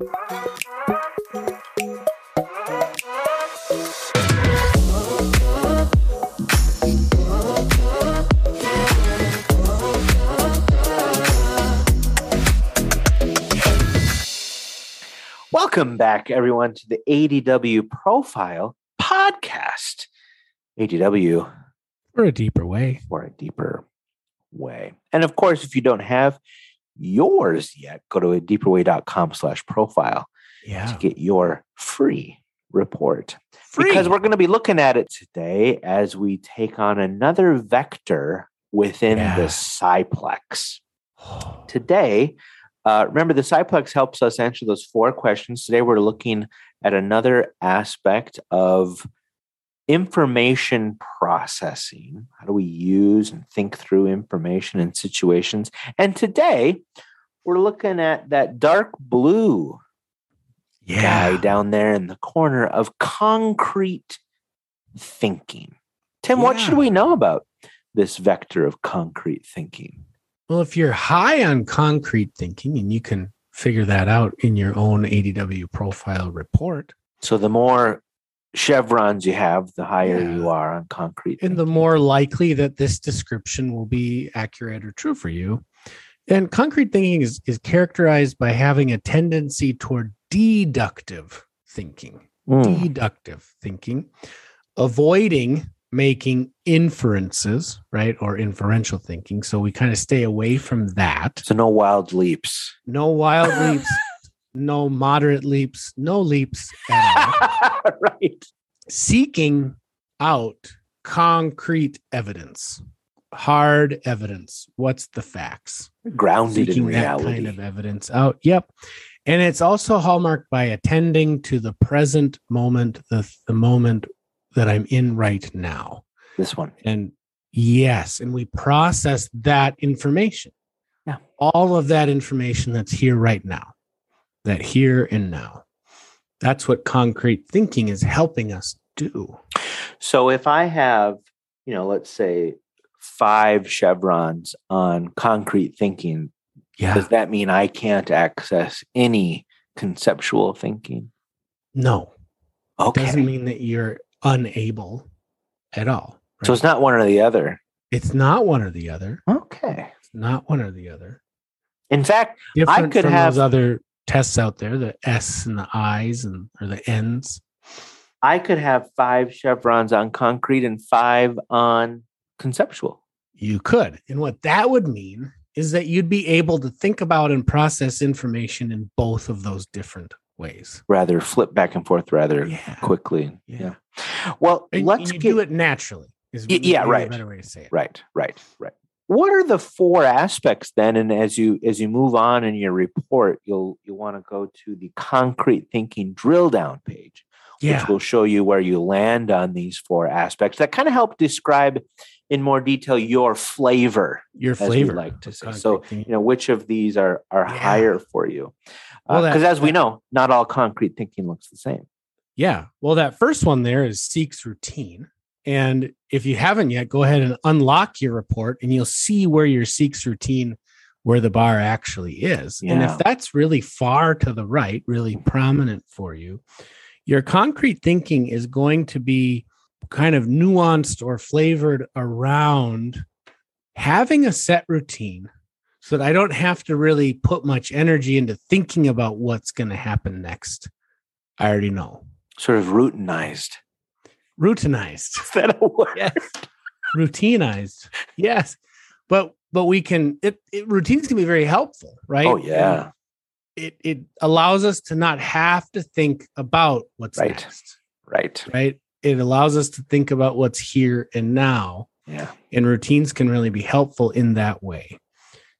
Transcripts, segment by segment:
Welcome back, everyone, to the ADW Profile Podcast. ADW For a deeper way. for a deeper way. And of course, if you don't have yours yet, go to a deeperway.com slash profile yeah. to get your free report. Free. Because we're going to be looking at it today as we take on another vector within the Cyplex. Today, uh, remember the Cyplex helps us answer those four questions. Today, we're looking at another aspect of information processing. How do we use and think through information in situations? And today, we're looking at that dark blue guy down there in the corner of concrete thinking. Tim, what should we know about this vector of concrete thinking? Well, if you're high on concrete thinking, and you can figure that out in your own ADW profile report, So the more chevrons you have, the higher Yeah. you are on concrete. and the more likely that this description will be accurate or true for you. And concrete thinking is, is characterized by having a tendency toward deductive thinking. Mm, deductive thinking, avoiding making inferences, right? Or inferential thinking. So we kind of stay away from that. So no wild leaps. No wild leaps, no moderate leaps, no leaps at all. right. Seeking out concrete evidence, hard evidence. What's the facts? Grounded in Seeking that kind of evidence out. Yep. And it's also hallmarked by attending to the present moment, the, the moment that I'm in right now. this one. And yes, and we process that information. Yeah. All of that information that's here right now, that here and now. That's what concrete thinking is helping us do. So if I have, you know, let's say five chevrons on concrete thinking, Yeah. does that mean I can't access any conceptual thinking? No, Okay. doesn't mean that you're unable at all. So it's not one or the other. It's not one or the other. Okay. It's not one or the other. In fact, Different I could have- other tests out there, the S and the I's and or the N's. I could have five chevrons on concrete and five on conceptual. You could. And what that would mean is that you'd be able to think about and process information in both of those different ways. rather flip back and forth rather Yeah. quickly. Yeah. Well, And let's get do it naturally. Yeah, right. better way to say it. right, right, right. What are the four aspects then? And as you as you move on in your report, you'll you'll want to go to the concrete thinking drill down page, Yeah. which will show you where you land on these four aspects that kind of help describe in more detail your flavor, Your flavor. like to say. So concrete you know which of these are are Yeah. higher for you, uh, Well, because as we know, not all concrete thinking looks the same. Yeah. Well, that first one there is Seek's routine. And if you haven't yet, go ahead and unlock your report and you'll see where your Seek's routine, where the bar actually is. And if that's really far to the right, really prominent for you, your concrete thinking is going to be kind of nuanced or flavored around having a set routine so that I don't have to really put much energy into thinking about what's going to happen next. I already know. Sort of routinized. Routinized. Is that a word? Yes. Routinized. Yes. But but we can it, it routines can be very helpful, right? Oh yeah. And It it allows us to not have to think about what's Right. next. Right. Right. It allows us to think about what's here and now. Yeah. And routines can really be helpful in that way.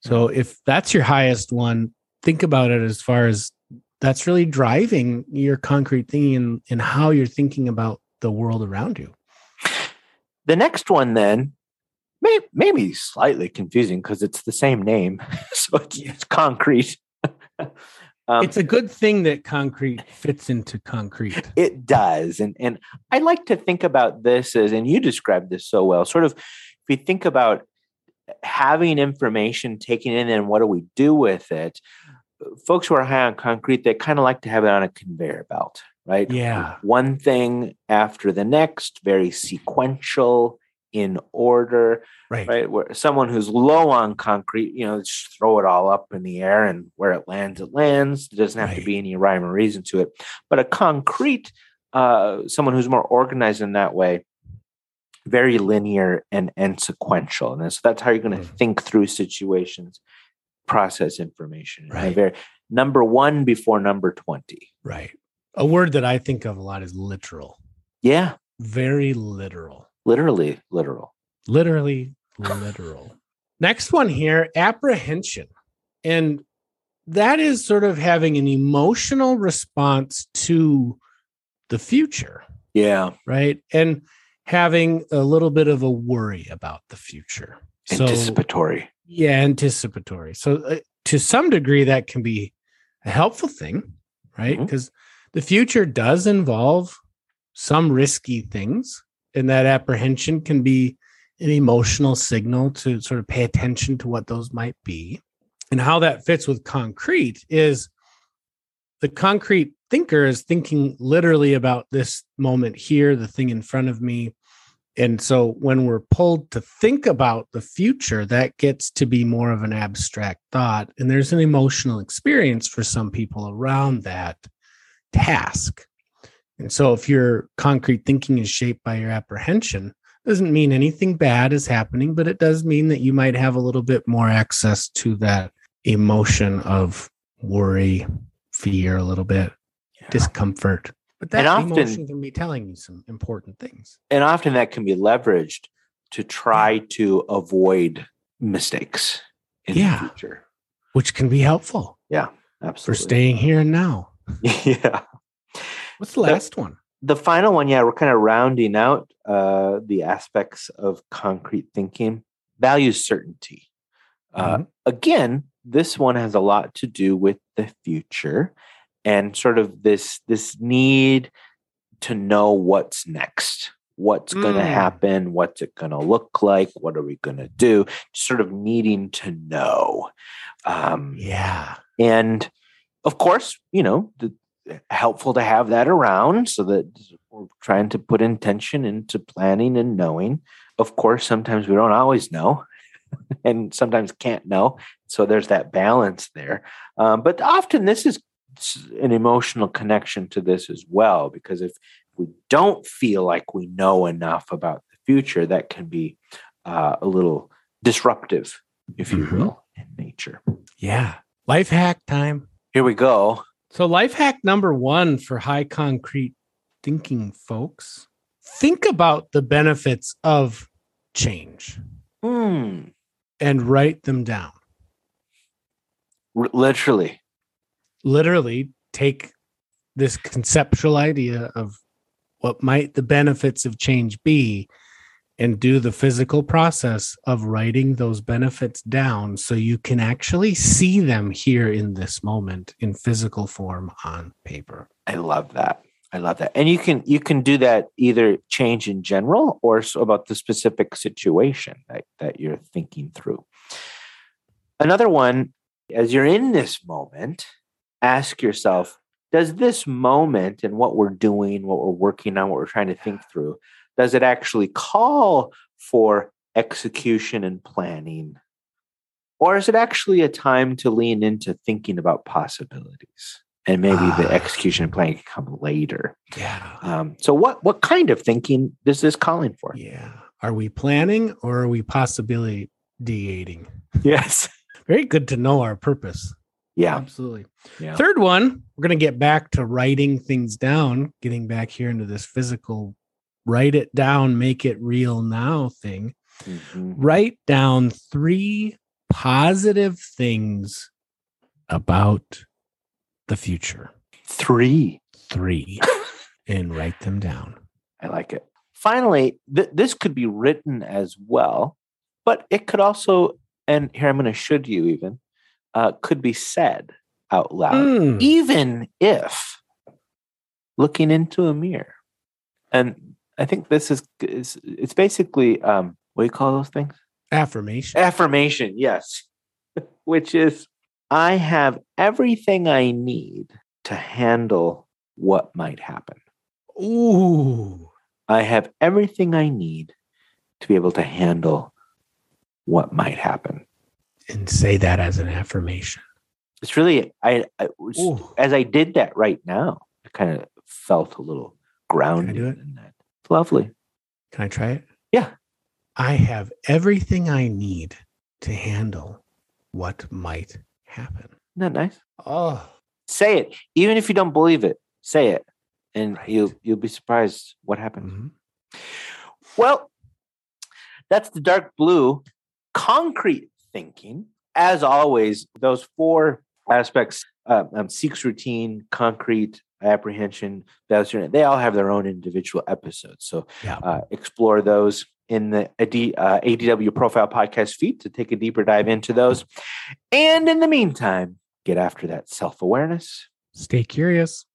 So mm-hmm. if that's your highest one, think about it as far as that's really driving your concrete thinking and, and how you're thinking about the world around you. The next one then may maybe slightly confusing because it's the same name. so it's, it's concrete. um, it's a good thing that concrete fits into concrete. it does. And and I like to think about this as and you described this so well, sort of if we think about having information taken in and what do we do with it? folks who are high on concrete, they kind of like to have it on a conveyor belt, right? Yeah. One thing after the next, very sequential, in order, Right. right? Where someone who's low on concrete, you know, just throw it all up in the air and where it lands, it lands. There doesn't have to be any rhyme or reason to it. But a concrete, uh, someone who's more organized in that way, very linear and, and sequential. And so that's how you're going to Mm. think through situations, process information. Right. Very, number one before number 20. Right. A word that I think of a lot is literal. Yeah, Very literal. literally, literal. Literally literal. Next one here apprehension. And that is sort of having an emotional response to the future, Yeah. right? And having a little bit of a worry about the future. So, Anticipatory. yeah, anticipatory. So, uh, to some degree, that can be a helpful thing, right? Because the future does involve some risky things, and that apprehension can be an emotional signal to sort of pay attention to what those might be. And how that fits with concrete is the concrete thinker is thinking literally about this moment here, the thing in front of me. And so when we're pulled to think about the future, that gets to be more of an abstract thought. And there's an emotional experience for some people around that task. And so if your concrete thinking is shaped by your apprehension, doesn't mean anything bad is happening, but it does mean that you might have a little bit more access to that emotion of worry, fear, a little bit, discomfort. But that And often- emotion can be telling you some important things. and often that can be leveraged to try to avoid mistakes in Yeah. the future. which can be helpful Yeah, Absolutely. For staying here and now. yeah. What's the last one? The final one, yeah, we're kind of rounding out uh, the aspects of concrete thinking. Value certainty. Uh, Mhm. Again, this one has a lot to do with the future and sort of this this need to know what's next what's going to Mm. happen what's it going to look like what are we going to do sort of needing to know um, yeah. and of course you know the, helpful to have that around so that we're trying to put intention into planning and knowing of course sometimes we don't always know and sometimes can't know so there's that balance there um, but often this is an emotional connection to this as well because if we don't feel like we know enough about the future that can be uh, a little disruptive if you Mhm. will in nature Yeah. Life hack time. Here we go So, life hack number one for high concrete thinking folks think about the benefits of change Hmm. and write them down. R- literally. Literally, take this conceptual idea of what might the benefits of change be and do the physical process of writing those benefits down so you can actually see them here in this moment in physical form on paper. I love that. I love that. And you can you can do that either change in general or about the specific situation that, that you're thinking through. Another one, as you're in this moment, ask yourself, does this moment and what we're doing, what we're working on, what we're trying to think through, does it actually call for execution and planning? Or is it actually a time to lean into thinking about possibilities? And maybe the Ah. execution and planning can come later. Yeah. Um, so, what what kind of thinking is this calling for? Yeah. Are we planning or are we possibility deating? Yes. Very good to know our purpose. Yeah. Absolutely. Yeah. Third one, we're going to get back to writing things down, getting back here into this physical write it down, make it real now thing. Mhm. Write down three positive things about the future. Three. Three. and write them down. I like it. Finally, th- this could be written as well, but it could also, and here I'm going to should you even, uh, could be said out loud, Mm. even if looking into a mirror. And I think this is, is it's basically, um, what do you call those things? Affirmation. Affirmation, yes, which is I have everything I need to handle what might happen. Ooh. I have everything I need to be able to handle what might happen. And say that as an affirmation. It's really, I, I was, as I did that right now, I kind of felt a little grounded in that. It's lovely. Can I try it? Yeah. I have everything I need to handle what might happen. Isn't that nice? Oh, Say it, even if you don't believe it. Say it, and Right. you'll you'll be surprised what happens. mhm. Well, that's the dark blue concrete thinking. As always, those four aspects uh, um, seeks routine, concrete, apprehension, unit, they all have their own individual episodes. So Yeah. uh, explore those in the AD, uh, ADW Profile Podcast feed to take a deeper dive into those. And in the meantime, get after that self awareness. Stay curious.